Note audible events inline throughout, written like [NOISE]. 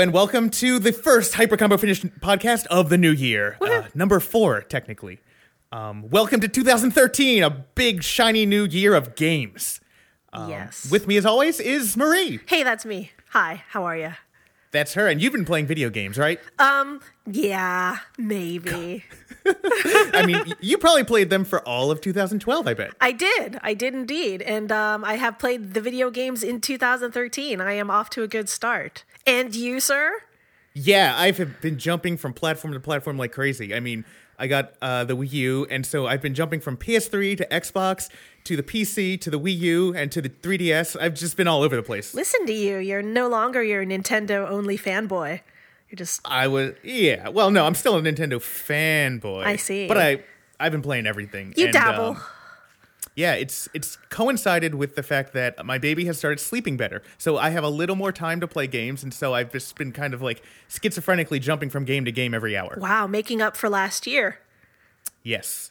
and welcome to the first Hyper Combo Finish podcast of the new year. Uh, number four, technically. Um, welcome to 2013, a big, shiny new year of games. yes. With me, as always, is Marie. hey, that's me. Hi, how are you? That's her, and you've been playing video games, right? Um, yeah, maybe. [LAUGHS] I mean, you probably played them for all of 2012, I bet. I did. I did indeed. And um, I have played the video games in 2013. I am off to a good start. And you, sir? Yeah, I've been jumping from platform to platform like crazy. I mean, I got uh, the Wii U, and so I've been jumping from PS3 to Xbox to the PC to the Wii U and to the 3DS. I've just been all over the place. Listen to you. You're no longer your Nintendo only fanboy. You're just I was, yeah. Well, no, I'm still a Nintendo fanboy. I see. but I I've been playing everything. you and, dabble. um, yeah, it's it's coincided with the fact that my baby has started sleeping better, so I have a little more time to play games, and so I've just been kind of like schizophrenically jumping from game to game every hour. wow, making up for last year. Yes.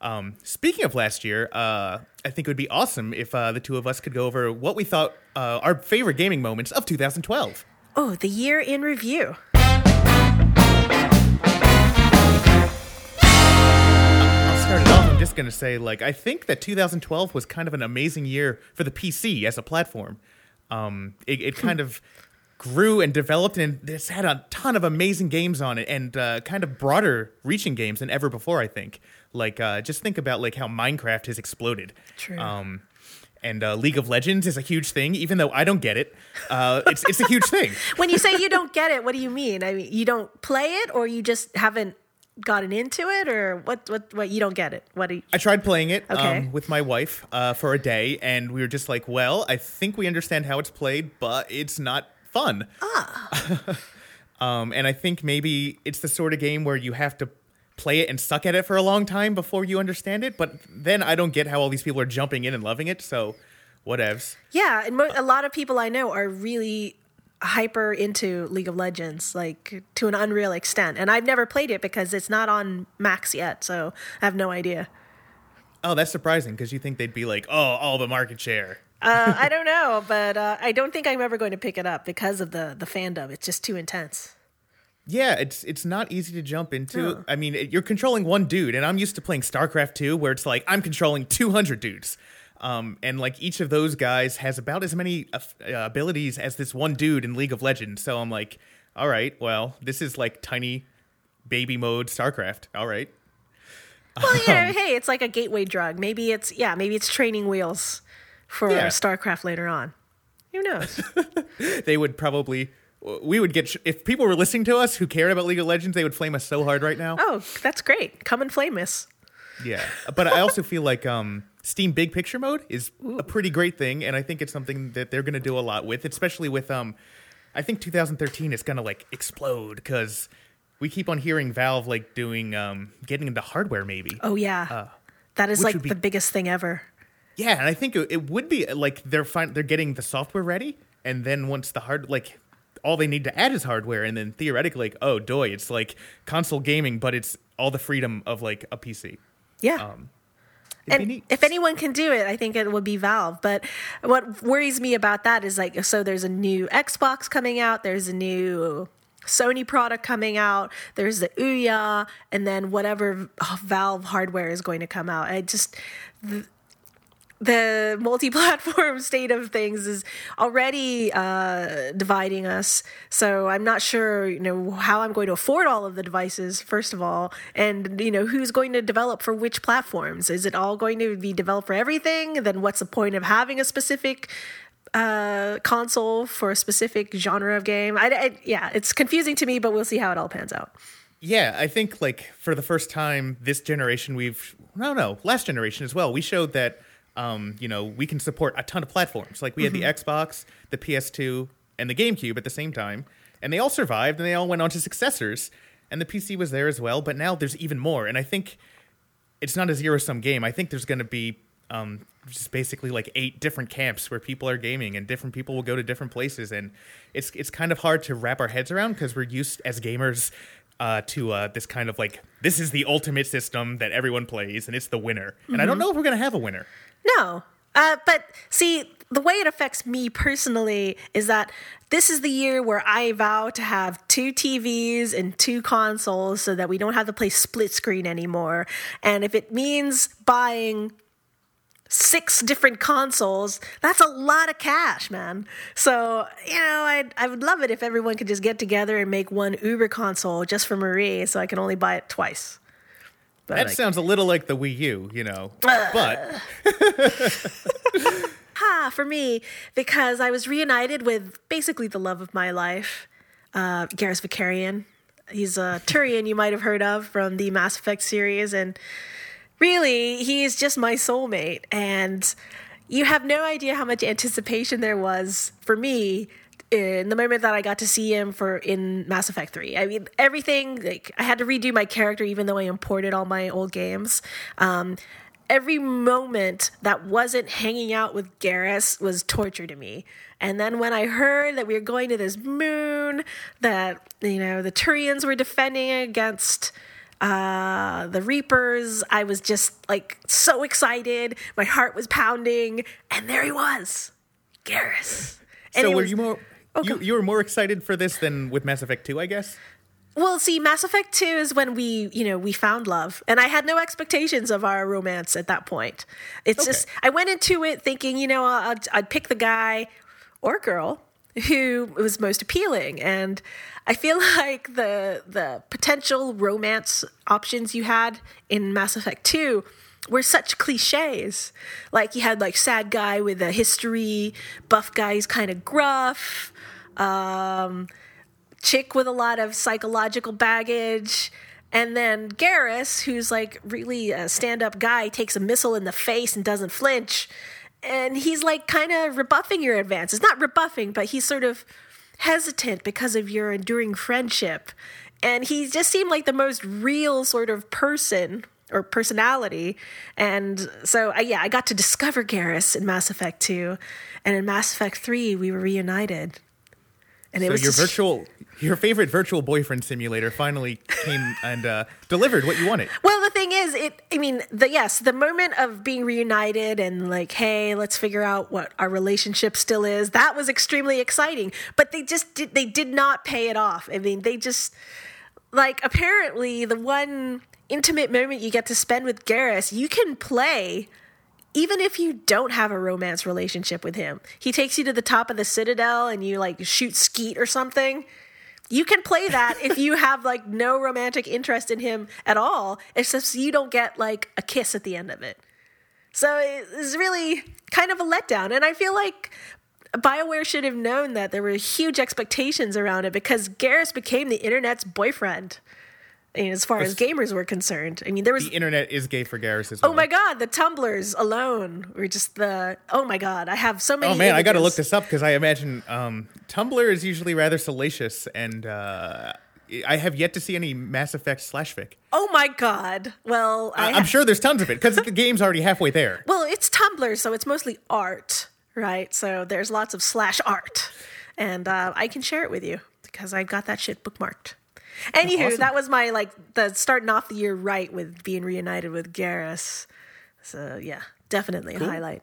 Um, speaking of last year, uh, I think it would be awesome if uh, the two of us could go over what we thought uh, our favorite gaming moments of 2012. Oh, the year in review. I'm just gonna say, like, I think that 2012 was kind of an amazing year for the PC as a platform. Um, it, it kind of grew and developed, and it's had a ton of amazing games on it, and uh, kind of broader reaching games than ever before. I think. Like, uh, just think about like how Minecraft has exploded. True. Um, and uh, League of Legends is a huge thing, even though I don't get it. Uh, it's it's a huge thing. [LAUGHS] When you say you don't get it, what do you mean? I mean, you don't play it or you just haven't gotten into it or what what what you don't get it? What do you I tried playing it Okay. um, with my wife uh, for a day, and we were just like, "Well, I think we understand how it's played, but it's not fun." Ah. [LAUGHS] um, and I think maybe it's the sort of game where you have to play it and suck at it for a long time before you understand it. But then I don't get how all these people are jumping in and loving it. So, whatevs. Yeah, and mo- a lot of people I know are really hyper into League of Legends, like to an unreal extent. And I've never played it because it's not on Macs yet, so I have no idea. Oh, that's surprising because you think they'd be like, "Oh, all the market share." Uh, I don't know, [LAUGHS] but uh, I don't think I'm ever going to pick it up because of the the fandom. It's just too intense. Yeah, it's it's not easy to jump into. I mean, it, you're controlling one dude, and I'm used to playing StarCraft 2, where it's like I'm controlling 200 dudes, um, and like each of those guys has about as many uh, abilities as this one dude in League of Legends. So I'm like, all right, well, this is like tiny baby mode StarCraft. All right, Well, you know, hey, it's like a gateway drug. Maybe it's yeah, maybe it's training wheels for Yeah. StarCraft later on. Who knows? [LAUGHS] they would probably. We would get if people were listening to us who cared about League of Legends, they would flame us so hard right now. oh, that's great. Come and flame us. Yeah, but I also feel like um, Steam Big Picture Mode is a pretty great thing, and I think it's something that they're going to do a lot with, especially with um, I think 2013 is going to like explode because we keep on hearing Valve like doing um, getting into hardware maybe. Oh yeah, that is like be- the biggest thing ever. Yeah, and I think it, it would be like they're fin- they're getting the software ready, and then once the hard like all they need to add is hardware, and then theoretically, like oh doy, it's like console gaming, but it's all the freedom of like a PC. Yeah. Um, and if anyone can do it, I think it would be Valve. But what worries me about that is like, so there's a new Xbox coming out, there's a new Sony product coming out, there's the Ouya, and then whatever Valve hardware is going to come out. I just. The, the multi-platform [LAUGHS] state of things is already uh, dividing us. So I'm not sure, you know, how I'm going to afford all of the devices. First of all, and you know, who's going to develop for which platforms? Is it all going to be developed for everything? Then what's the point of having a specific uh, console for a specific genre of game? I, I, yeah, it's confusing to me, but we'll see how it all pans out. Yeah, I think like for the first time this generation, we've no, no, last generation as well. We showed that um, you know we can support a ton of platforms. Like we had the Xbox, the PS2, and the GameCube at the same time, and they all survived and they all went on to successors. And the PC was there as well, but now there's even more. And I think it's not a zero sum game. I think there's going to be um, just basically like eight different camps where people are gaming, and different people will go to different places, and it's it's kind of hard to wrap our heads around because we're used as gamers uh, to uh, this kind of like this is the ultimate system that everyone plays, and it's the winner. And I don't know if we're going to have a winner. No. Uh, but see, the way it affects me personally is that this is the year where I vow to have two TVs and two consoles so that we don't have to play split screen anymore. And if it means buying six different consoles, that's a lot of cash, man. So, you know, I I would love it if everyone could just get together and make one Uber console just for Marie so I can only buy it twice. But That like, sounds a little like the Wii U, you know. but [LAUGHS] ha for me because I was reunited with basically the love of my life, uh, Garrus Vakarian. He's a Turian you might have heard of from the Mass Effect series, and really, he is just my soulmate. And you have no idea how much anticipation there was for me in the moment that I got to see him for in Mass Effect 3. I mean, everything like I had to redo my character even though I imported all my old games. Um, every moment that wasn't hanging out with Garrus was torture to me. And then when I heard that we were going to this moon, that you know the Turians were defending against uh, the Reapers, I was just like so excited. My heart was pounding, and there he was, Garrus. And so were was- you more you, you were more excited for this than with Mass Effect 2, I guess? Well, see, Mass Effect 2 is when we, you know, we found love. And I had no expectations of our romance at that point. It's Okay. just, I went into it thinking, you know, I'd, I'd pick the guy or girl who was most appealing. And I feel [LAUGHS] like the the potential romance options you had in Mass Effect 2 were such cliches. Like you had like sad guy with a history, buff guy who's kind of gruff. Um, chick with a lot of psychological baggage. And then Garrus, who's like really a stand up guy, takes a missile in the face and doesn't flinch. And he's like kind of rebuffing your advances. Not rebuffing, but he's sort of hesitant because of your enduring friendship. And he just seemed like the most real sort of person or personality. And so, uh, yeah, I got to discover Garrus in Mass Effect 2. And in Mass Effect 3, we were reunited. And it So was your just- virtual your favorite virtual boyfriend simulator finally came and uh, delivered what you wanted. Well, the thing is, it. I mean, the yes, the moment of being reunited and like, hey, let's figure out what our relationship still is. That was extremely exciting. But they just did. They did not pay it off. I mean, they just like apparently the one intimate moment you get to spend with Garrus, you can play even if you don't have a romance relationship with him. He takes you to the top of the citadel and you like shoot skeet or something. You can play that if you have like no romantic interest in him at all, except you don't get like a kiss at the end of it. So it's really kind of a letdown. And I feel like BioWare should have known that there were huge expectations around it because Garrus became the internet's boyfriend. As far as gamers were concerned. I mean, there was The internet is gay for Garrus as well. Oh my god, the Tumblrs alone were just the oh my god, I have so many Oh man, I got to look this up because I imagine um, Tumblr is usually rather salacious, and uh, I have yet to see any Mass Effect slash fic. Oh my god. Well, I I- I'm ha- sure there's tons of it because the game's already halfway there. [LAUGHS] Well, it's Tumblr, so it's mostly art, right? So there's lots of slash art. And uh, I can share it with you because I've got that shit bookmarked. Anywho, Awesome. that was my like the starting off the year right with being reunited with Garrus. So yeah, definitely a highlight.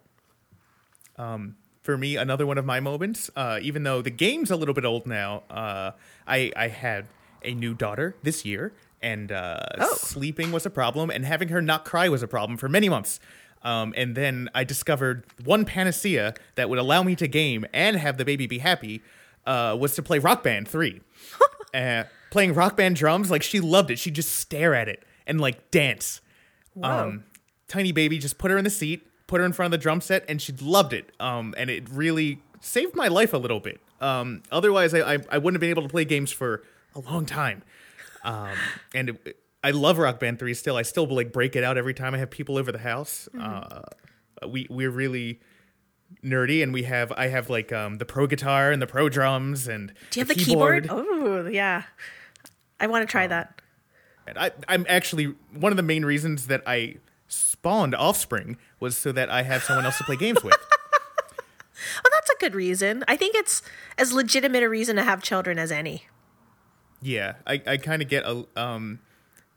for me, another one of my moments. Uh, even though the game's a little bit old now, uh, I I had a new daughter this year, and uh, Oh. sleeping was a problem, and having her not cry was a problem for many months. Um, and then I discovered one panacea that would allow me to game and have the baby be happy uh, was to play Rock Band Three. [LAUGHS] uh, playing Rock Band drums, like she loved it. She'd just stare at it and like dance. Um, tiny baby, just put her in the seat, put her in front of the drum set, and she loved it. Um, and it really saved my life a little bit. Um, otherwise, I, I I wouldn't have been able to play games for a long time. Um, and it, I love Rock Band Three still. I still like break it out every time I have people over the house. Uh, we we're really nerdy, and we have I have like um, the pro guitar and the pro drums and Do you have the keyboard? Oh yeah, I want to try that. And I, I'm actually one of the main reasons that I spawned Offspring was so that I have someone else to play games with. [LAUGHS] Well, that's a good reason. I think it's as legitimate a reason to have children as any. Yeah, I, I kind of get a um,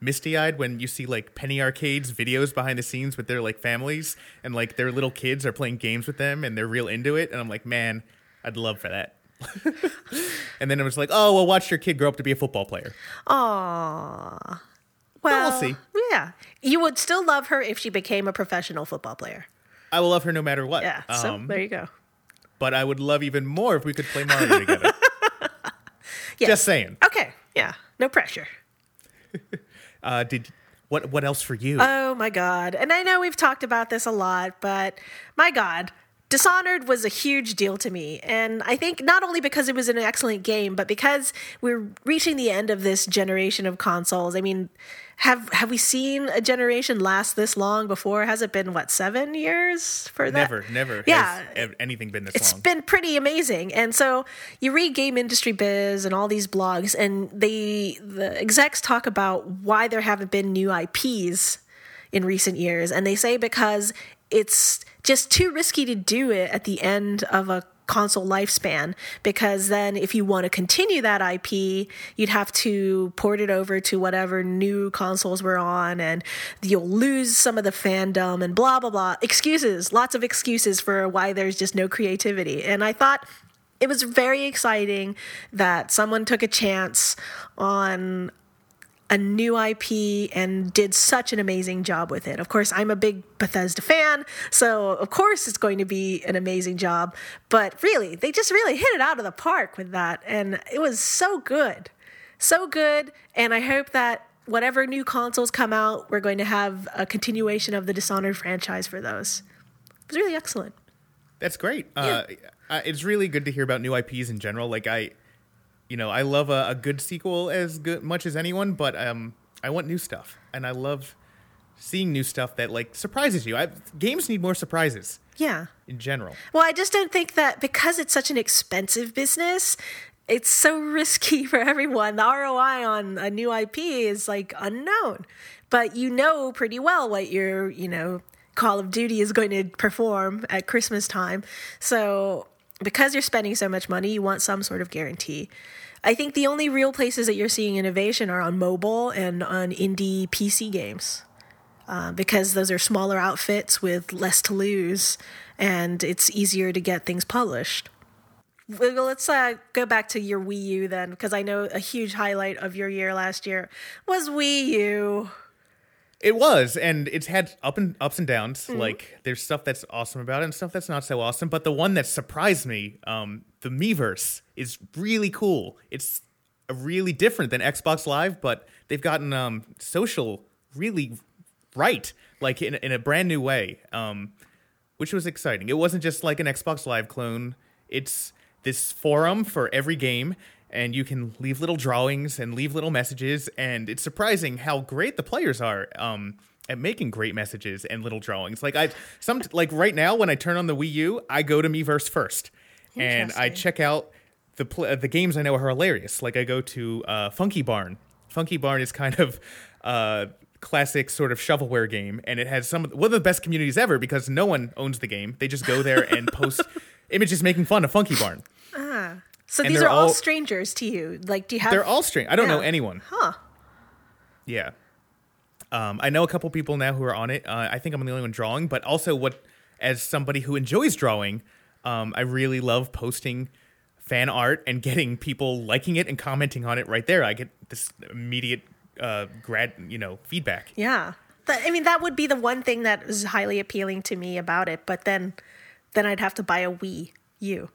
misty eyed when you see like Penny Arcade's videos behind the scenes with their like families and like their little kids are playing games with them and they're real into it. And I'm like, man, I'd love for that. [LAUGHS] and then it was like, oh, well, watch your kid grow up to be a football player. Aww. Well, we'll see. Yeah. You would still love her if she became a professional football player. I will love her no matter what. Yeah. So Um, there you go. but I would love even more if we could play Mario together. [LAUGHS] Yes. Just saying. Okay. Yeah. No pressure. [LAUGHS] Uh, did what? What else for you? Oh my God. And I know we've talked about this a lot, but my God. Dishonored was a huge deal to me. And I think not only because it was an excellent game, but because we're reaching the end of this generation of consoles. I mean, have have we seen a generation last this long before? Has it been what, seven years for that? never, never. Yeah. Has anything been this It's long? It's been pretty amazing. And so you read Game Industry Biz and all these blogs, and they the execs talk about why there haven't been new IPs in recent years, and they say because it's just too risky to do it at the end of a console lifespan because then if you want to continue that IP you'd have to port it over to whatever new consoles we're on and you'll lose some of the fandom and blah blah blah. Excuses lots of excuses for why there's just no creativity. And I thought it was very exciting that someone took a chance on a new IP and did such an amazing job with it. Of course, I'm a big Bethesda fan, so of course it's going to be an amazing job. But really, they just really hit it out of the park with that, and it was so good. So good, and I hope that whatever new consoles come out, we're going to have a continuation of the Dishonored franchise for those. It was really excellent. That's great. Uh, uh, it's really good to hear about new IPs in general. Like I, you know, I love a, a good sequel as good, much as anyone, but um, I want new stuff, and I love seeing new stuff that like surprises you. I, games need more surprises Yeah. in general. Well, I just don't think that because it's such an expensive business, it's so risky [LAUGHS] for everyone. The ROI on a new IP is like unknown, but you know pretty well what your, you know, Call of Duty is going to perform at Christmas time. So, because you're spending so much money, you want some sort of guarantee. I think the only real places that you're seeing innovation are on mobile and on indie PC games uh, because those are smaller outfits with less to lose and it's easier to get things published. Well, let's uh, go back to your Wii U then, because I know a huge highlight of your year last year was Wii U. It was, and it's had up and ups and downs. Like there's stuff that's awesome about it, and stuff that's not so awesome. But the one that surprised me, um, the Miiverse, is really cool. It's really different than Xbox Live, but they've gotten um, social really right, like in in a brand new way, um, which was exciting. It wasn't just like an Xbox Live clone. It's this forum for every game and you can leave little drawings and leave little messages and it's surprising how great the players are um, at making great messages and little drawings. Like i some like right now when i turn on the wii u i go to miiverse first and i check out the pl- uh, the games i know are hilarious. Like i go to uh, funky barn. Funky barn is kind of uh classic sort of shovelware game and it has some of one of the best communities ever because no one owns the game. They just go there and [LAUGHS] post images making fun of funky barn So And these they're all, all- strangers to you. Like, do you have? They're all strange. I don't know anyone. Huh. Yeah. Um, I know a couple people now who are on it. Uh, I think I'm the only one drawing, but also what, as somebody who enjoys drawing, um, I really love posting fan art and getting people liking it and commenting on it right there. I get this immediate uh, grad, you know, feedback. Yeah. That, I mean, that would be the one thing that is highly appealing to me about it. But then, then I'd have to buy a Wii U.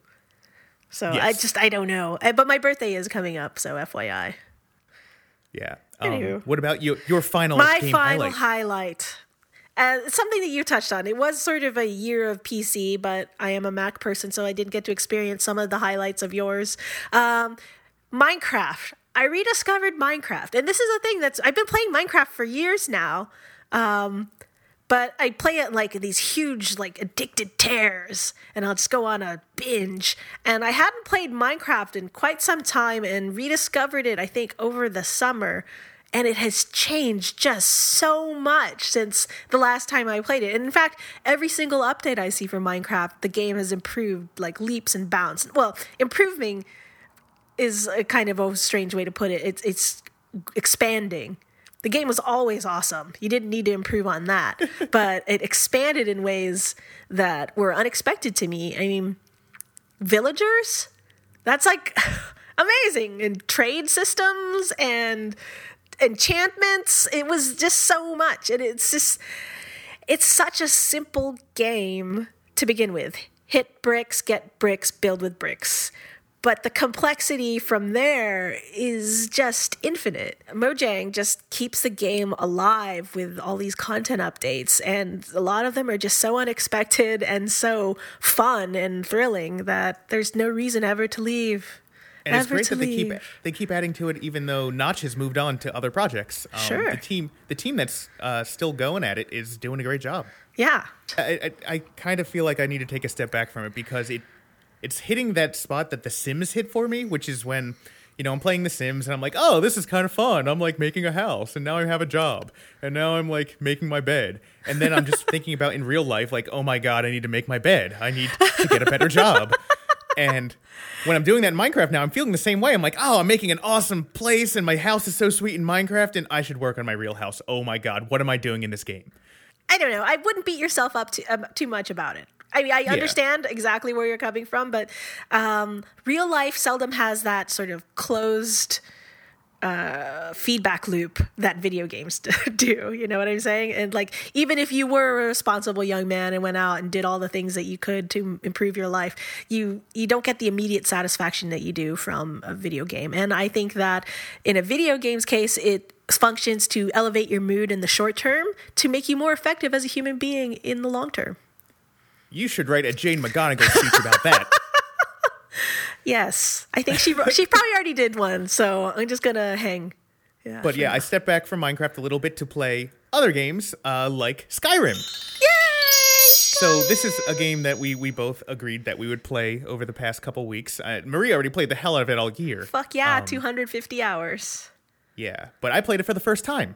So I just I don't know. Uh, But my birthday is coming up, so FYI. Yeah. Um, what about you? Your final My final highlight? highlight. Uh, something that you touched on. It was sort of a year of PC, but I am a Mac person, so I did get to experience some of the highlights of yours. Um, Minecraft. I rediscovered Minecraft, and this is a thing that's I've been playing Minecraft for years now. Um, but I play it like these huge, like addicted tears, and I'll just go on a binge. And I hadn't played Minecraft in quite some time and rediscovered it, I think, over the summer. And it has changed just so much since the last time I played it. And in fact, every single update I see for Minecraft, the game has improved like leaps and bounds. Well, improving is a kind of a strange way to put it. It's it's expanding the game was always awesome. You didn't need to improve on that, [LAUGHS] but it expanded in ways that were unexpected to me. I mean, villagers, that's like [LAUGHS] amazing, and trade systems and enchantments. It was just so much, and it's just it's such a simple game to begin with. Hit bricks, get bricks, build with bricks but the complexity from there is just infinite. Mojang just keeps the game alive with all these content updates, and a lot of them are just so unexpected and so fun and thrilling that there's no reason ever to leave. And it's great that they keep they keep adding to it, even though Notch has moved on to other projects. Um, Sure. the team the team that's uh, still going at it is doing a great job. Yeah. I, I, I kind of feel like I need to take a step back from it because it it's hitting that spot that The Sims hit for me, which is when you know I'm playing The Sims and I'm like, oh, this is kind of fun. I'm like making a house and now I have a job and now I'm like making my bed and then I'm just [LAUGHS] thinking about in real life like, oh my god, I need to make my bed. I need to get a better job. And when I'm doing that in Minecraft now, I'm feeling the same way. I'm like, oh, I'm making an awesome place and my house is so sweet in Minecraft and I should work on my real house. Oh my god, what am I doing in this game? I don't know. I wouldn't beat yourself up too, um, too much about it. I mean, I understand exactly where you're coming from, but um, real life seldom has that sort of closed uh, feedback loop that video games [LAUGHS] do. You know what I'm saying? And like, even if you were a responsible young man and went out and did all the things that you could to improve your life, you you don't get the immediate satisfaction that you do from a video game. And I think that in a video game's case, it functions to elevate your mood in the short term to make you more effective as a human being in the long term. You should write a Jane McGonigal speech about that. [LAUGHS] Yes, I think she wrote, she probably already did one, so I'm just gonna hang. Yeah, But yeah, I stepped back from Minecraft a little bit to play other games uh, like Skyrim. Yay! So this is a game that we we both agreed that we would play over the past couple weeks. Uh, Maria already played the hell out of it all year. Fuck yeah, Um, 250 hours. Yeah, but I played it for the first time.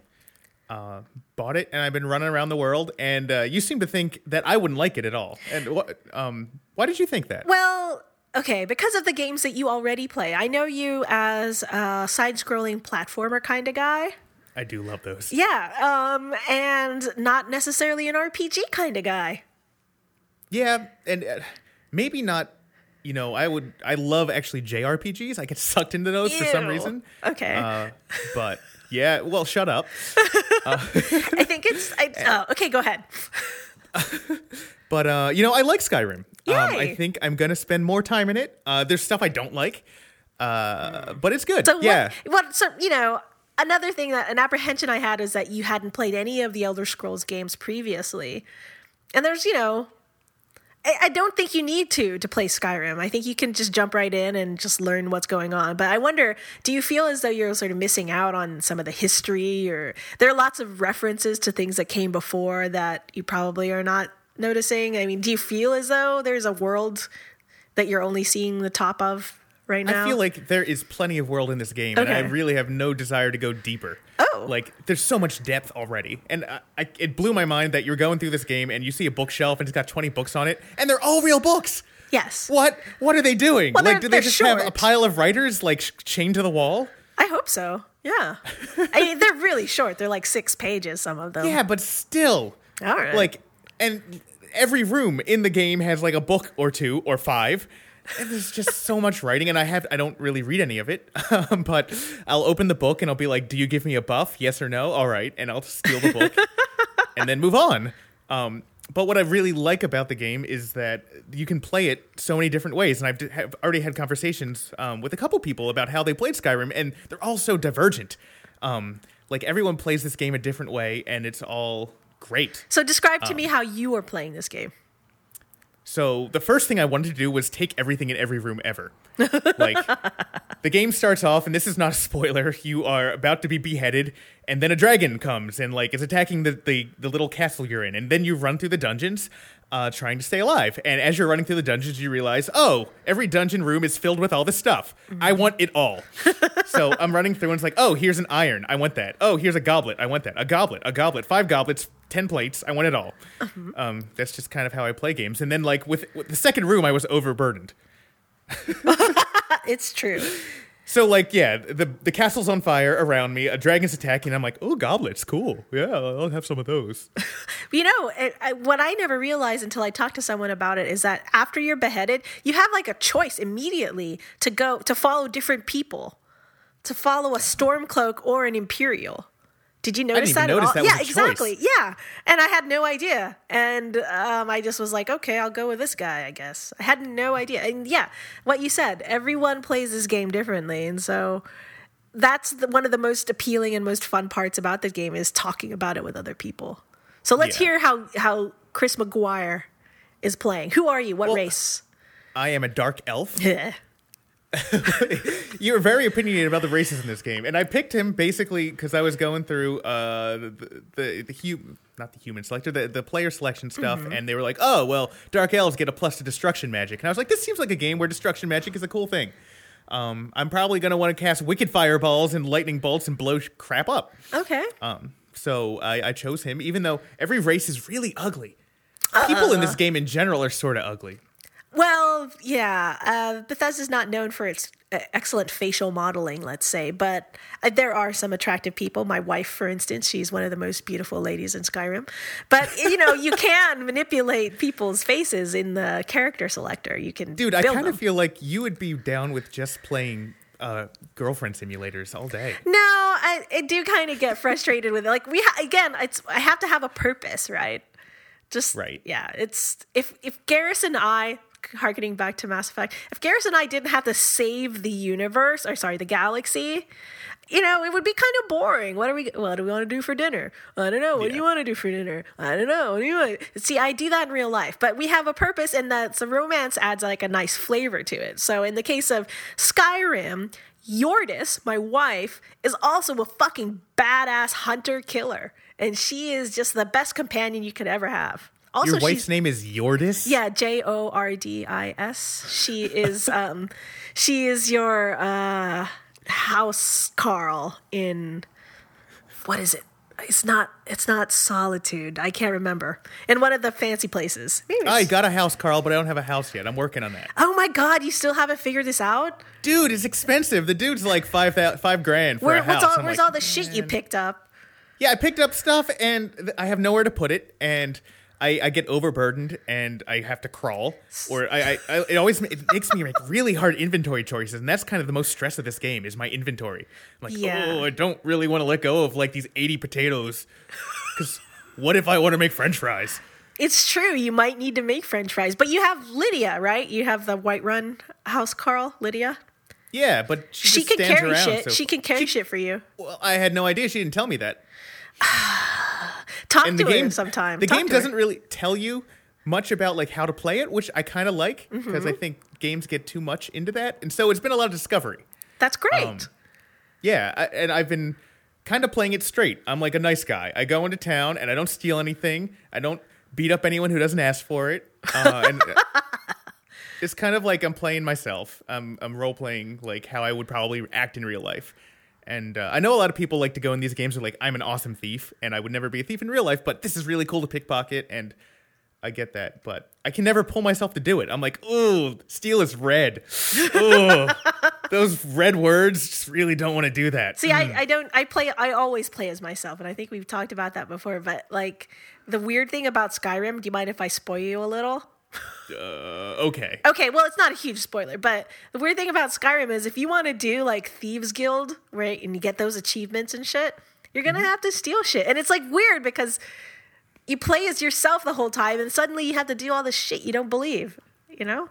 Uh, bought it and I've been running around the world. And uh, you seem to think that I wouldn't like it at all. And what? Um, why did you think that? Well, okay, because of the games that you already play. I know you as a side-scrolling platformer kind of guy. I do love those. Yeah, um, and not necessarily an RPG kind of guy. Yeah, and uh, maybe not. You know, I would. I love actually JRPGs. I get [LAUGHS] sucked into those for some reason. Okay. Uh, but yeah, well, shut up. [LAUGHS] I think it's. I, oh, okay, go ahead. [LAUGHS] But uh, you know, I like Skyrim. Um, I think I'm gonna spend more time in it. Uh, there's stuff I don't like, uh, but it's good. So yeah, what, what? So you know, another thing that an apprehension I had is that you hadn't played any of the Elder Scrolls games previously, and there's you know. I I don't think you need to to play Skyrim. I think you can just jump right in and just learn what's going on. But I wonder, do you feel as though you're sort of missing out on some of the history, or there are lots of references to things that came before that you probably are not noticing? I mean, do you feel as though there's a world that you're only seeing the top of right now? I feel like there is plenty of world in this game, and I really have no desire to go deeper. Oh. like there's so much depth already, and I, I, it blew my mind that you're going through this game and you see a bookshelf and it's got 20 books on it, and they're all real books. yes. What? What are they doing? Well, like, do they just have a pile of writers like sh- chained to the wall? I hope so. Yeah. I mean, they're really short. They're like six pages, some of them. Yeah, but still. All right. Like, and every room in the game has like a book or two or five. And there's just so much writing, and I have I don't really read any of it, um, [LAUGHS] but I'll open the book and I'll be like, "Do you give me a buff? Yes or no? All right," and I'll steal the book [LAUGHS] and then move on. Um, but what I really like about the game is that you can play it so many different ways, and I've d- have already had conversations um, with a couple people about how they played Skyrim, and they're all so divergent. Um, like everyone plays this game a different way, and it's all great. So describe to me how you are playing this game. So the first thing I wanted to do was take everything in every room ever. [LAUGHS] like the game starts off, and this is not a spoiler. You are about to be beheaded, and then a dragon comes and like is attacking the the, the little castle you're in, and then you run through the dungeons. Uh, trying to stay alive. And as you're running through the dungeons, you realize, oh, every dungeon room is filled with all this stuff. I want it all. [LAUGHS] so I'm running through, and it's like, oh, here's an iron. I want that. Oh, here's a goblet. I want that. A goblet. A goblet. Five goblets. Ten plates. I want it all. Um, that's just kind of how I play games. And then, like with, with the second room, I was overburdened. [LAUGHS] It's true. So like yeah, the the castle's on fire around me. A dragon's attacking. I'm like, oh, goblets, cool. Yeah, I'll have some of those. [LAUGHS] You know, it, I, what I never realized until I talked to someone about it is that after you're beheaded, you have like a choice immediately to go to follow different people, to follow a stormcloak or an imperial. Did you notice that? at all? that yeah, a choice. exactly. Yeah, and I had no idea, and um, I just was like, okay, I'll go with this guy. I guess I had no idea, and yeah, what you said, everyone plays this game differently, and so that's the, one of the most appealing and most fun parts about the game is talking about it with other people. So let's Yeah. hear how how Chris McGuire is playing. Who are you? What Well- race? I am a dark elf. [LAUGHS] [LAUGHS] You're very opinionated about the races in this game, and I picked him basically because I was going through uh, the the, the hu- not the human selector, the, the player selection stuff, and they were like, "Oh, well, dark elves get a plus to destruction magic," and I was like, "This seems like a game where destruction magic is a cool thing." Um, I'm probably gonna want to cast wicked fireballs and lightning bolts and blow sh- crap up. okay. Um, so I, I chose him, even though every race is really ugly. People in this game in general are sort of ugly. Well, yeah, uh, Bethesda's not known for its uh, excellent facial modeling, let's say, but uh, there are some attractive people. My wife, for instance, she's one of the most beautiful ladies in Skyrim. But you know, you [LAUGHS] can manipulate people's faces in the character selector. You can, Dude, I kind of feel like you would be down with just playing uh, girlfriend simulators all day. No, I, I do kind of get frustrated with it. Like we ha- again, it's I have to have a purpose, right? Just Right. Yeah, it's if if Garrus and I, harkening back to Mass Effect, if Garrus and I didn't have to save the universe or sorry, the galaxy. You know, it would be kind of boring. What are we? What do we want to do for dinner? I don't know. What do you want to do for dinner? I don't know. What do you want? See, I do that in real life, but we have a purpose, and that the romance adds like a nice flavor to it. So, in the case of Skyrim, Jordis, my wife, is also a fucking badass hunter killer, and she is just the best companion you could ever have. Also, Your wife's name is Jordis? yeah, J O R D I S. She is [LAUGHS] um she is your uh housecarl in what is it? It's not it's not solitude. I can't remember. In one of the fancy places. Maybe I got a house, Carl, but I don't have a house yet. I'm working on that. Oh my god, you still haven't figured this out? Dude, it's expensive. The dude's like five five grand for Where, a house. all, where's like, all the shit you picked up? Yeah, I picked up stuff and I have nowhere to put it, and I, I get overburdened and I have to crawl, or I, I, I it always it makes me make really hard inventory choices, and that's kind of the most stress of this game is my inventory. I'm like, Yeah. oh, I don't really want to let go of like these eighty potatoes, because what if I want to make French fries? It's true, you might need to make french fries, but you have Lydia, right? You have the White Run house Carl, Lydia. Yeah, but she, She can carry around, shit. so- she can carry shit for you. Well, I had no idea. She didn't tell me that. [SIGHS] [SIGHS] [SIGHS] Talk and to the game her sometime. The Talk game doesn't really tell you much about like how to play it, which I kind of like because Mm-hmm. I think games get too much into that, and so it's been a lot of discovery. That's great. Um, Yeah, I, and I've been kind of playing it straight. I'm like a nice guy. I go into town and I don't steal anything. I don't beat up anyone who doesn't ask for it. Uh, and [LAUGHS] it's kind of like I'm playing myself. I'm I'm role playing like how I would probably act in real life. And uh, I know a lot of people like to go in these games and like I'm an awesome thief and I would never be a thief in real life, but this is really cool to pickpocket and I get that, but I can never pull myself to do it. I'm like, ooh, steal is red. Ooh, [LAUGHS] those red words just really don't want to do that. See, I, I don't. I play. I always play as myself, and I think we've talked about that before. But like the weird thing about Skyrim, do you mind if I spoil you a little? Uh, okay. Okay, well, it's not a huge spoiler, but the weird thing about Skyrim is if you want to do like Thieves Guild, right, and you get those achievements and shit, you're gonna have to steal shit, and it's like weird because you play as yourself the whole time, and suddenly you have to do all this shit you don't believe, you know.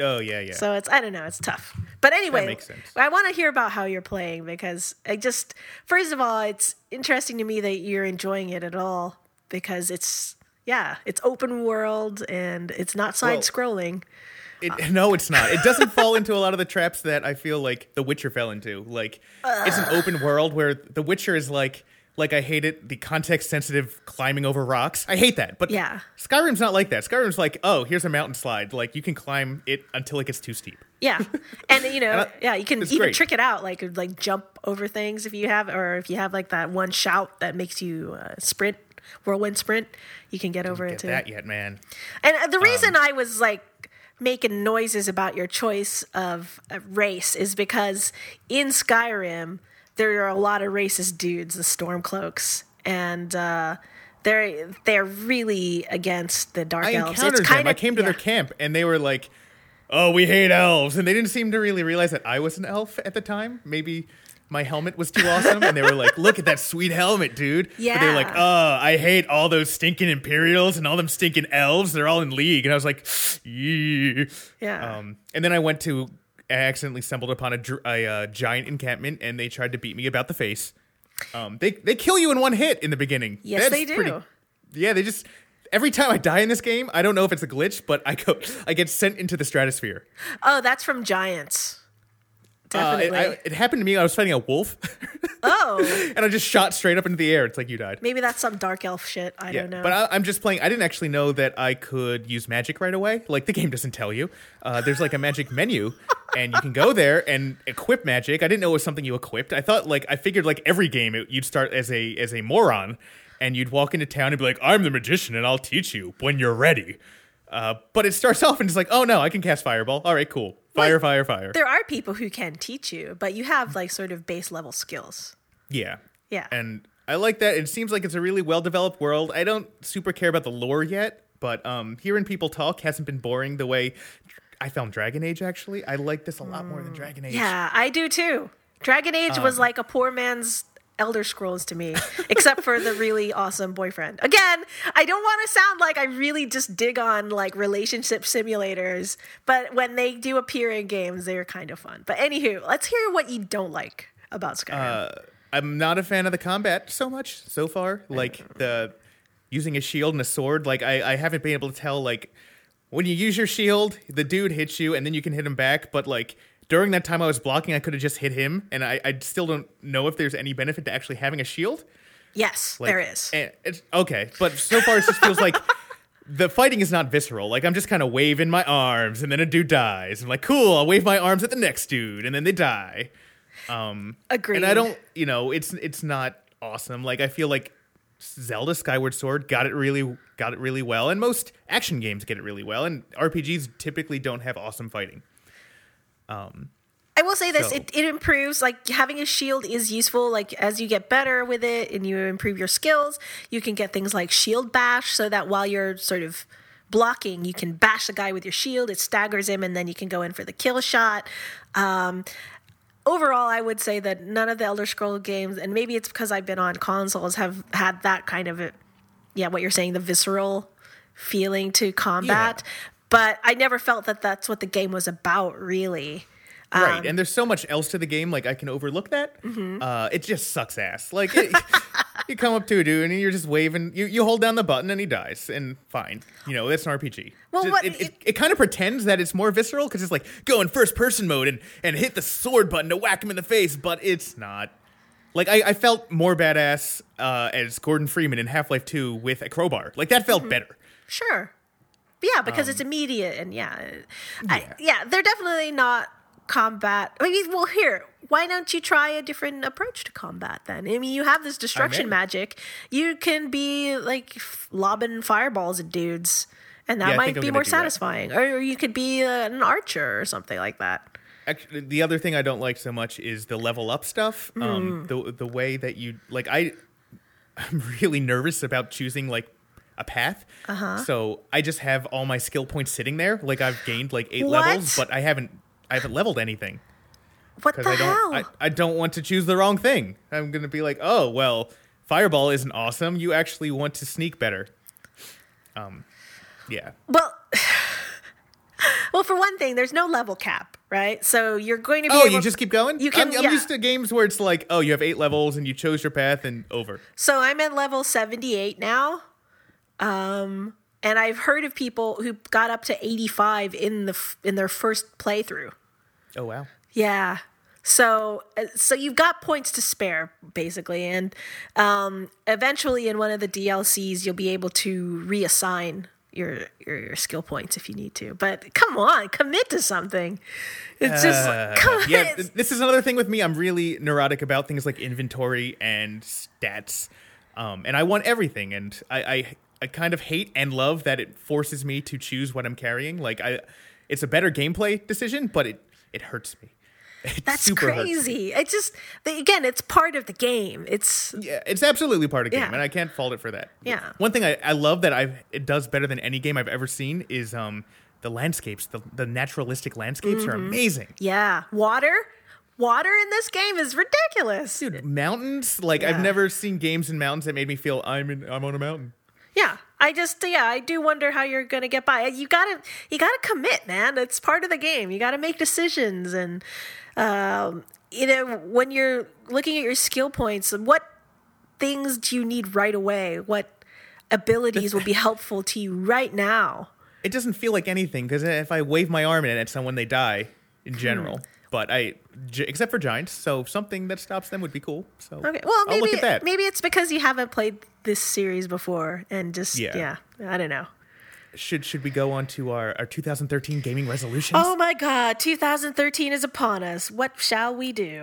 Oh yeah, yeah. So it's I don't know, it's tough. But anyway, makes sense. I want to hear about how you're playing because I just first of all, it's interesting to me that you're enjoying it at all because it's yeah, it's open world and it's not side scrolling. It, [LAUGHS] no, it's not. It doesn't fall into a lot of the traps that I feel like The Witcher fell into. Like it's an open world where The Witcher is like like I hate it, the context sensitive climbing over rocks. I hate that. But Yeah. Skyrim's not like that. Skyrim's like, oh, here's a mountain slide. Like you can climb it until it gets too steep. Yeah, and you know, [LAUGHS] I- yeah, you can even great. trick it out, like like jump over things if you have, or if you have like that one shout that makes you uh, sprint, whirlwind sprint, you can get over it Get too. that yet, man. And uh, the reason I was like making noises about your choice of a race is because in Skyrim there are a lot of racist dudes, the Stormcloaks, and uh, they're they're really against the Dark I Elves. encountered kind them. I came to their camp and they were like, "Oh, we hate elves," and they didn't seem to really realize that I was an elf at the time. Maybe my helmet was too awesome, and they were like, "Look at that sweet helmet, dude." But they were like, "Oh, I hate all those stinking Imperials and all them stinking elves. They're all in league." And I was like, "Yeah." Yeah. Um, and then I went to I accidentally stumbled upon a, a uh, giant encampment, and they tried to beat me about the face. Um, they they kill you in one hit in the beginning. Yes, they do. yeah, they just every time I die in this game, I don't know if it's a glitch, but I go I get sent into the stratosphere. oh, that's from Giants. Uh, it, Definitely. I, it happened to me. I was fighting a wolf, [LAUGHS] oh, and I just shot straight up into the air. It's like you died. maybe that's some dark elf shit. I Yeah, don't know. but I, I'm just playing. I didn't actually know that I could use magic right away. Like the game doesn't tell you. Uh, there's like a magic menu, and you can go there and equip magic. I didn't know it was something you equipped. I thought like I figured like every game it, you'd start as a as a moron, and you'd walk into town and be like, "I'm the magician, and I'll teach you when you're ready." Uh, but it starts [LAUGHS] off and it's like, "Oh no, I can cast fireball. All right, cool. Fire, Like, fire, fire." there are people who can teach you, but you have like sort of base level skills. Yeah. Yeah. And I like that. It seems like it's a really well developed world. I don't super care about the lore yet, but um, hearing people talk hasn't been boring the way I found Dragon Age actually. I like this a lot more than Dragon Age. Yeah, I do too. Dragon Age Um, was like a poor man's Elder Scrolls to me, [LAUGHS] except for the really awesome boyfriend. Again, I don't want to sound like I really just dig on like relationship simulators, but when they do appear in games, they're kind of fun. But anywho, let's hear what you don't like about Skyrim. Uh, I'm not a fan of the combat so much so far. Like the using a shield and a sword. Like I, I haven't been able to tell like when you use your shield, the dude hits you and then you can hit him back. But like during that time I was blocking, I could have just hit him, and I, I still don't know if there's any benefit to actually having a shield. yes, Like, there is. okay, but so far it just feels like [LAUGHS] the fighting is not visceral. Like I'm just kind of waving my arms, and then a dude dies. I'm like, cool. I'll wave my arms at the next dude, and then they die. Agreed. And I don't, you know, it's it's not awesome. Like I feel like Zelda Skyward Sword got it really got it really well, and most action games get it really well, and RPGs typically don't have awesome fighting. I will say this: So- it, it improves. Like having a shield is useful. Like as you get better with it and you improve your skills, you can get things like shield bash, so that while you're sort of blocking, you can bash the guy with your shield. It staggers him, and then you can go in for the kill shot. Um, overall, I would say that none of the Elder Scroll games, and maybe it's because I've been on consoles, have had that kind of, a, yeah, what you're saying, the visceral feeling to combat. But I never felt that that's what the game was about, really. right, and there's so much else to the game. Like I can overlook that. Uh, it just sucks ass. Like it, [LAUGHS] you come up to a dude and you're just waving. You you hold down the button and he dies, and fine. You know that's an RPG. Well, Just- what- it, it, it kind of pretends that it's more visceral because it's like go in first person mode and and hit the sword button to whack him in the face, but it's not. Like I, I felt more badass uh, as Gordon Freeman in Half Life Two with a crowbar. Like that felt better. Sure. Yeah, because it's immediate and yeah. I, yeah, they're definitely not combat. I mean, well, here, why don't you try a different approach to combat then? I mean, you have this destruction magic. You can be like f- lobbing fireballs at dudes, and that Yeah, might be more that. satisfying. Or, or you could be uh, an archer or something like that. Actually, the other thing I don't like so much is the level up stuff. Um, the the way that you like, I [LAUGHS] I'm really nervous about choosing like a path. Uh-huh. So I just have all my skill points sitting there. Like I've gained like eight What? levels, but I haven't I haven't leveled anything What the I don't hell? I, I don't want to choose the wrong thing. I'm gonna be like, oh well, fireball isn't awesome. You actually want to sneak better. Um, yeah. well, [SIGHS] well, for one thing, there's no level cap, right? So you're going to be Oh, you just keep going. You can- I'm, I'm yeah. used to games where it's like, oh, you have eight levels and you chose your path and over. So I'm at level 78 now. Um and I've heard of people who got up to 85 in the in their first playthrough. Oh wow. Yeah. So uh, so you've got points to spare basically and um eventually in one of the DLCs you'll be able to reassign your your, your skill points if you need to. But come on, commit to something. It's just Uh, come on. yeah, this is another thing with me. I'm really neurotic about things like inventory and stats, um, and I want everything. And I, I, I kind of hate and love that it forces me to choose what I'm carrying. Like I, it's a better gameplay decision, but it it hurts me. It That's crazy. It just again, it's part of the game. It's Yeah, it's absolutely part of the game, Yeah. and I can't fault it for that. Yeah. One thing I, I love that I it does better than any game I've ever seen is um the landscapes. The the naturalistic landscapes Mm-hmm. are amazing. yeah, water. Water in this game is ridiculous. Dude, mountains like I've never seen games in mountains that made me feel I'm in I'm on a mountain. Yeah, I just yeah, I do wonder how you're gonna get by. You gotta you gotta commit, man. It's part of the game. You gotta make decisions, and um, you know when you're looking at your skill points, what things do you need right away? What abilities will be [LAUGHS] helpful to you right now? It doesn't feel like anything because if I wave my arm at someone, they die in Hmm. general. But I, j- except for giants, so something that stops them would be cool. So Okay, well maybe I'll that. maybe it's because you haven't played this series before, and just Yeah. yeah, I don't know. Should should we go on to our, our 2013 gaming resolutions? Oh my God, 2013 is upon us. What shall we do?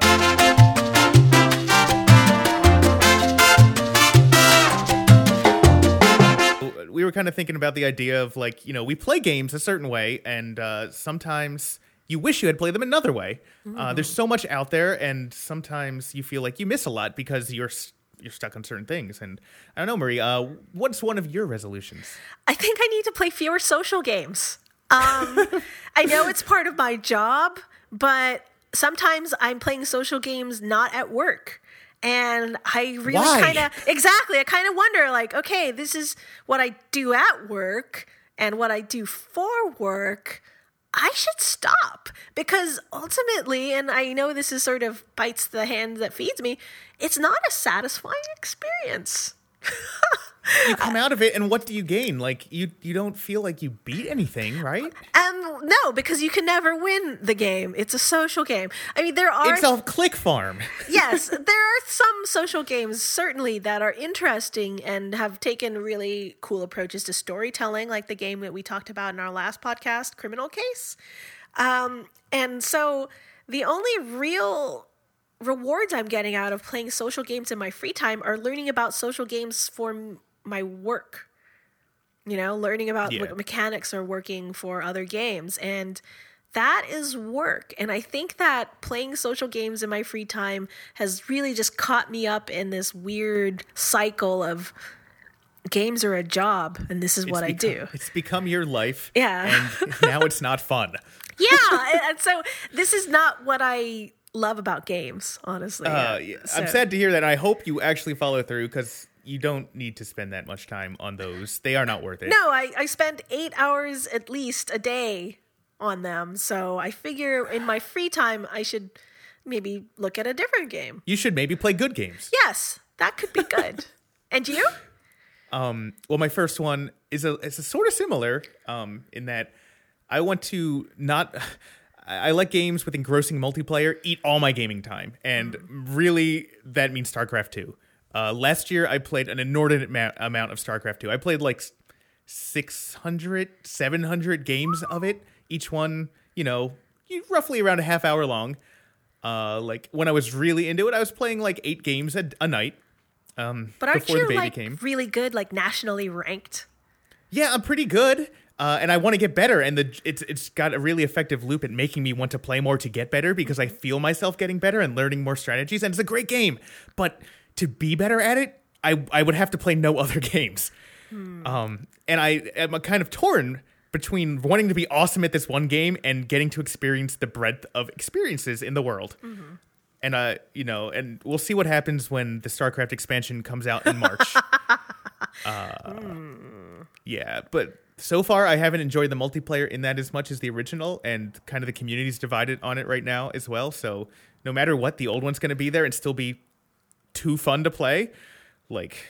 we were kind of thinking about the idea of like you know we play games a certain way and uh, sometimes you wish you had played them another way uh, there's so much out there and sometimes you feel like you miss a lot because you're you're stuck on certain things and i don't know marie uh, what's one of your resolutions I think I need to play fewer social games. Um, [LAUGHS] I know it's part of my job, but sometimes I'm playing social games not at work. And I really kind of, exactly, I kind of wonder like, okay, this is what I do at work and what I do for work. I should stop because ultimately, and I know this is sort of bites the hand that feeds me, it's not a satisfying experience. [LAUGHS] you [LAUGHS] come out of it and what do you gain like you you don't feel like you beat anything right Um, no, because you can never win the game. It's a social game. I mean, there are it's a click farm [LAUGHS] yes, there are some social games certainly that are interesting and have taken really cool approaches to storytelling, like the game that we talked about in our last podcast, Criminal Case. Um, and so the only real rewards I'm getting out of playing social games in my free time are learning about social games for my work. You know, learning about Yeah. what mechanics are working for other games. And that is work. And I think that playing social games in my free time has really just caught me up in this weird cycle of games are a job and this is what I do. it's become your life Yeah. and now it's not fun [LAUGHS] yeah. and, so this is not what I love about games, honestly. Uh, yeah, I'm sad to hear that. I hope you actually follow through because you don't need to spend that much time on those. They are not worth it. No, I, I spend eight hours at least a day on them. So I figure in my free time, I should maybe look at a different game. You should maybe play good games. Yes, that could be good. [LAUGHS] and you? Um, Well, my first one is a is a sort of similar um, in that I want to not. I like games with engrossing multiplayer eat all my gaming time, and really that means StarCraft two. Uh, last year, I played an inordinate ma- amount of StarCraft two. I played like 600, 700 games of it. Each one, you know, roughly around a half hour long. Uh, like when I was really into it, I was playing like eight games a, a night. Um, But aren't before the baby like came. really good, like nationally ranked? Yeah, I'm pretty good, uh, and I want to get better. And the it's it's got a really effective loop at making me want to play more to get better because I feel myself getting better and learning more strategies. And it's a great game, but to be better at it, I I would have to play no [LAUGHS] other games. Um, and I am a kind of torn between wanting to be awesome at this one game and getting to experience the breadth of experiences in the world. And uh, you know, and we'll see what happens when the StarCraft expansion comes out in March. [LAUGHS] Yeah, but so far I haven't enjoyed the multiplayer in that as much as the original, and kind of the community's divided on it right now as well. So no matter what, the old one's going to be there and still be too fun to play. Like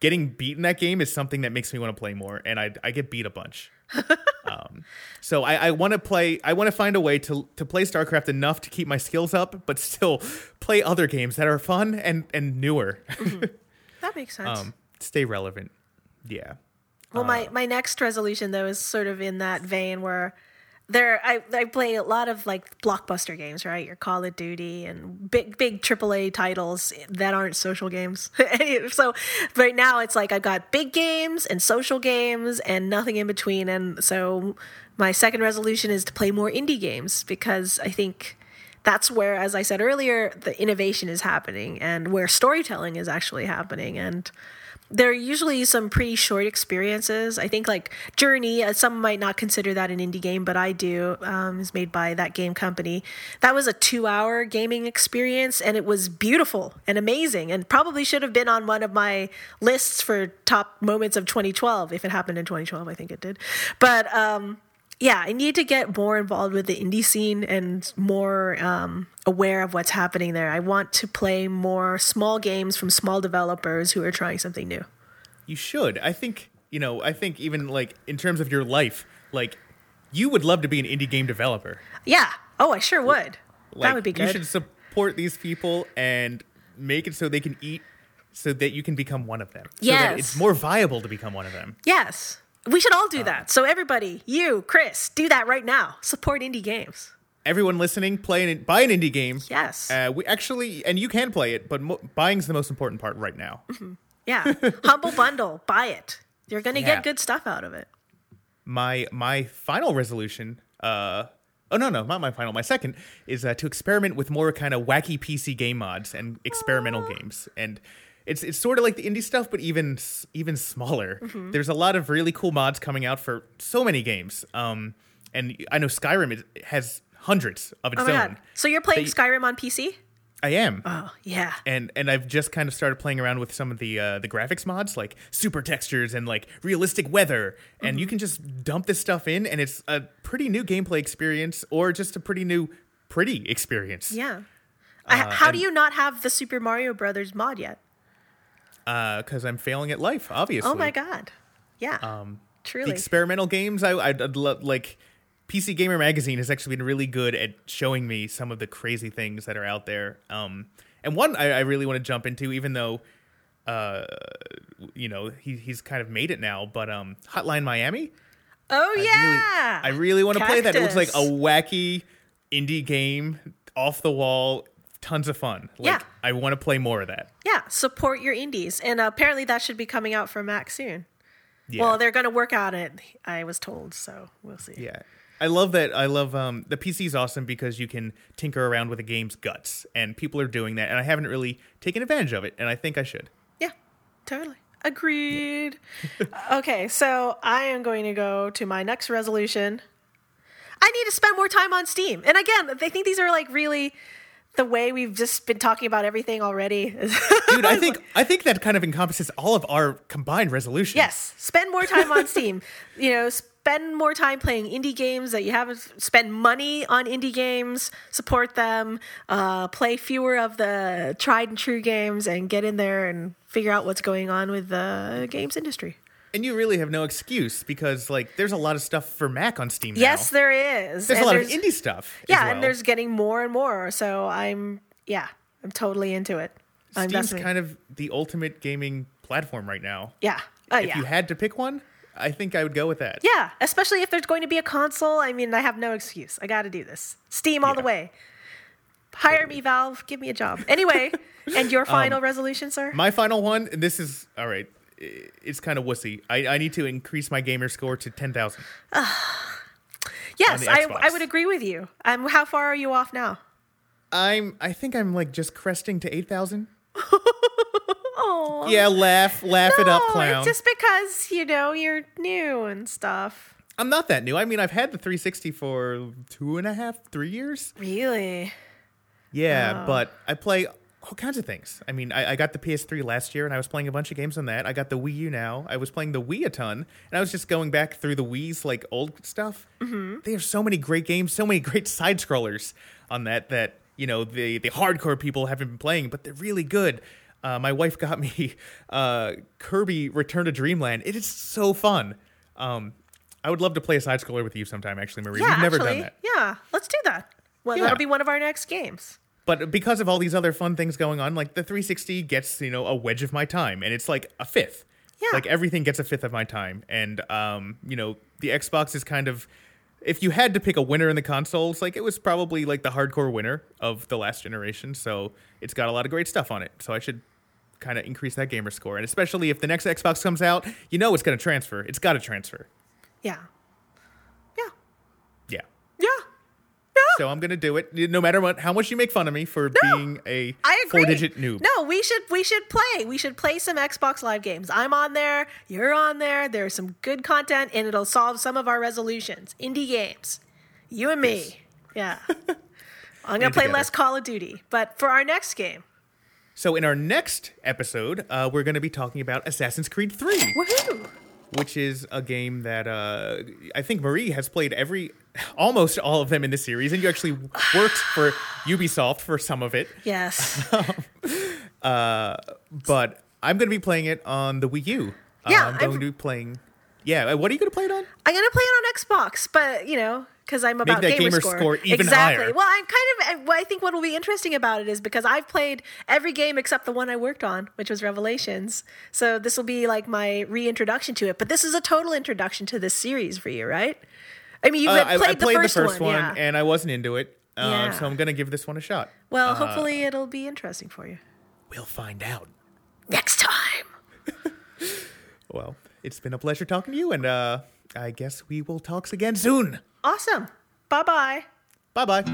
getting beat in that game is something that makes me want to play more, and I I get beat a bunch. [LAUGHS] um, so I, I want to play. I want to find a way to to play StarCraft enough to keep my skills up, but still play other games that are fun and and newer. [LAUGHS] That makes sense. um, stay relevant. Yeah. Well, Uh, my, my next resolution though is sort of in that vein where there I, I play a lot of like blockbuster games right? Your call of duty and big big aaa titles that aren't social games. [LAUGHS] So right now it's like i've got big games and social games and nothing in between. And so my second resolution is to play more indie games because i think that's where as i said earlier the innovation is happening and where storytelling is actually happening. And they're usually some pretty short experiences. I think like Journey, uh, some might not consider that an indie game, but I do. Um, made by that game company. That was a two-hour gaming experience, and it was beautiful and amazing, and probably should have been on one of my lists for top moments of 2012 if it happened in 2012. I think it did, but um, yeah, I need to get more involved with the indie scene and more um, aware of what's happening there. I want to play more small games from small developers who are trying something new. You should. I think, you know, I think even like in terms of your life, like you would love to be an indie game developer. Yeah. Oh, I sure would. Like, that would be good. You should support these people and make it so they can eat so that you can become one of them. So Yes. that it's more viable to become one of them. yes. We should all do that. So everybody, you, Chris, do that right now. Support indie games. Everyone listening, play an, buy an indie game. Yes. Uh, we actually, and you can play it, but mo- buying's the most important part right now. Yeah. [LAUGHS] Humble bundle. Buy it. You're going to Yeah. get good stuff out of it. my my final resolution uh oh no no not my final my second is uh, to experiment with more kind of wacky pc game mods and experimental games and it's it's sort of like the indie stuff but even even smaller Mm-hmm. there's a lot of really cool mods coming out for so many games um and i know skyrim is, has hundreds of its Oh my own God. So you're playing They- Skyrim on PC? i am Oh, yeah. and and I've just kind of started playing around with some of the uh, the graphics mods, like super textures and like realistic weather, and Mm-hmm. you can just dump this stuff in, and it's a pretty new gameplay experience, or just a pretty new pretty experience. Yeah. Uh, how do you not have the Super Mario Brothers mod yet? Because I'm failing at life, obviously. Oh my god. Yeah. Um, Truly. experimental games, I I'd, I'd love like. PC Gamer Magazine has actually been really good at showing me some of the crazy things that are out there. Um, and one I, I really want to jump into, even though, uh, you know, he, he's kind of made it now. But um, Hotline Miami, oh I yeah. really, I really want to play that. It looks like a wacky indie game, off the wall, tons of fun. Like, Yeah. I want to play more of that. yeah, support your indies. And apparently that should be coming out for Mac soon. Yeah. Well, they're going to work on it, I was told, so we'll see. Yeah. I love that. I love um, the PC is awesome because you can tinker around with a game's guts, and people are doing that, and I haven't really taken advantage of it, and I think I should. Yeah, totally. Agreed. [LAUGHS] okay, so I am going to go to my next resolution. I need to spend more time on Steam. And again, I think these are like really the way we've just been talking about everything already. [LAUGHS] Dude, I think I think that kind of encompasses all of our combined resolutions. yes, spend more time on Steam. [LAUGHS] You know, spend more time playing indie games that you haven't spend money on indie games, support them, uh, play fewer of the tried and true games and get in there and figure out what's going on with the games industry. And you really have no excuse because like there's a lot of stuff for Mac on Steam now. Yes, there is. there's And a lot of indie stuff. as Yeah, well. and there's getting more and more. So I'm yeah, I'm totally into it. I'm Steam's definitely kind of the ultimate gaming platform right now. yeah. Oh if yeah. you had to pick one, I think I would go with that. yeah, especially if there's going to be a console. I mean, I have no excuse. I got to do this. Steam all the way. Hire me, Valve. Give me a job. Anyway, [LAUGHS] and your final resolution, sir? Um, My final one, and this is all right. It's kind of wussy. I, I need to increase my gamer score to ten thousand. [SIGHS] yes, I, I would agree with you. Um, how far are you off now? I'm. I think I'm like just cresting to eight thousand. [LAUGHS] Oh, Yeah, laugh, laugh it up, no, clown. it's just because you know you're new and stuff. I'm not that new. I mean, I've had the 360 for two and a half, three years. Really? Yeah, Oh. but I play all kinds of things. I mean, I, I got the PS3 last year, and I was playing a bunch of games on that. I got the Wii U now. I was playing the Wii a ton, and I was just going back through the Wii's like old stuff. Mm-hmm. They have so many great games, so many [LAUGHS] great side scrollers on that that you know the the hardcore people haven't been playing, but they're really good. Uh, my wife got me [LAUGHS] uh, Kirby Return to Dreamland. It is so fun. Um, I would love to play a side scroller with you sometime. Actually, Marie, Yeah, we've never actually, done that. Yeah, let's do that. Well, Yeah. that'll be one of our next games. But because of all these other fun things going on, like the 360 gets, you know, a wedge of my time and it's like a fifth. Yeah. Like everything gets a fifth of my time. And um, you know, the Xbox is kind of if you had to pick a winner in the consoles, like it was probably like the hardcore winner of the last generation. So it's got a lot of great stuff on it. So I should kind of increase that gamer score. And especially if the next Xbox comes out, you know it's going to transfer. It's got to transfer. Yeah. Yeah. Yeah. Yeah. So I'm going to do it, no matter what, how much you make fun of me for being a four-digit noob. No, we should we should play. We should play some Xbox Live games. I'm on there. You're on there. There's some good content, and it'll solve some of our resolutions. Indie games, you and me. Yeah. [LAUGHS] I'm gonna play together. less Call of Duty, but for our next game, So in our next episode, uh, we're going to be talking about Assassin's Creed 3. woohoo! which is a game that uh, I think Marie has played every, almost all of them in the series, and you actually worked for Ubisoft for some of it. Yes. [LAUGHS] But I'm going to be playing it on the Wii U. Uh, Yeah, I'm going I've- to be playing. Yeah, uh, what are you going to play it on? I'm gonna play it on Xbox, but you know, because I'm about that gamer, gamer score. score even exactly. higher. Well, I'm kind of. I think what will be interesting about it is because I've played every game except the one I worked on, which was Revelations. So this will be like my reintroduction to it. But this is a total introduction to this series for you, right? I mean, you uh, played, I, I the played first the first one, one yeah. and I wasn't into it, um, yeah. so I'm gonna give this one a shot. Well, uh, hopefully it'll be interesting for you. We'll find out next time. [LAUGHS] well, it's been a pleasure talking to you, and uh, I guess we will talk again soon. Awesome. Bye bye. Bye bye.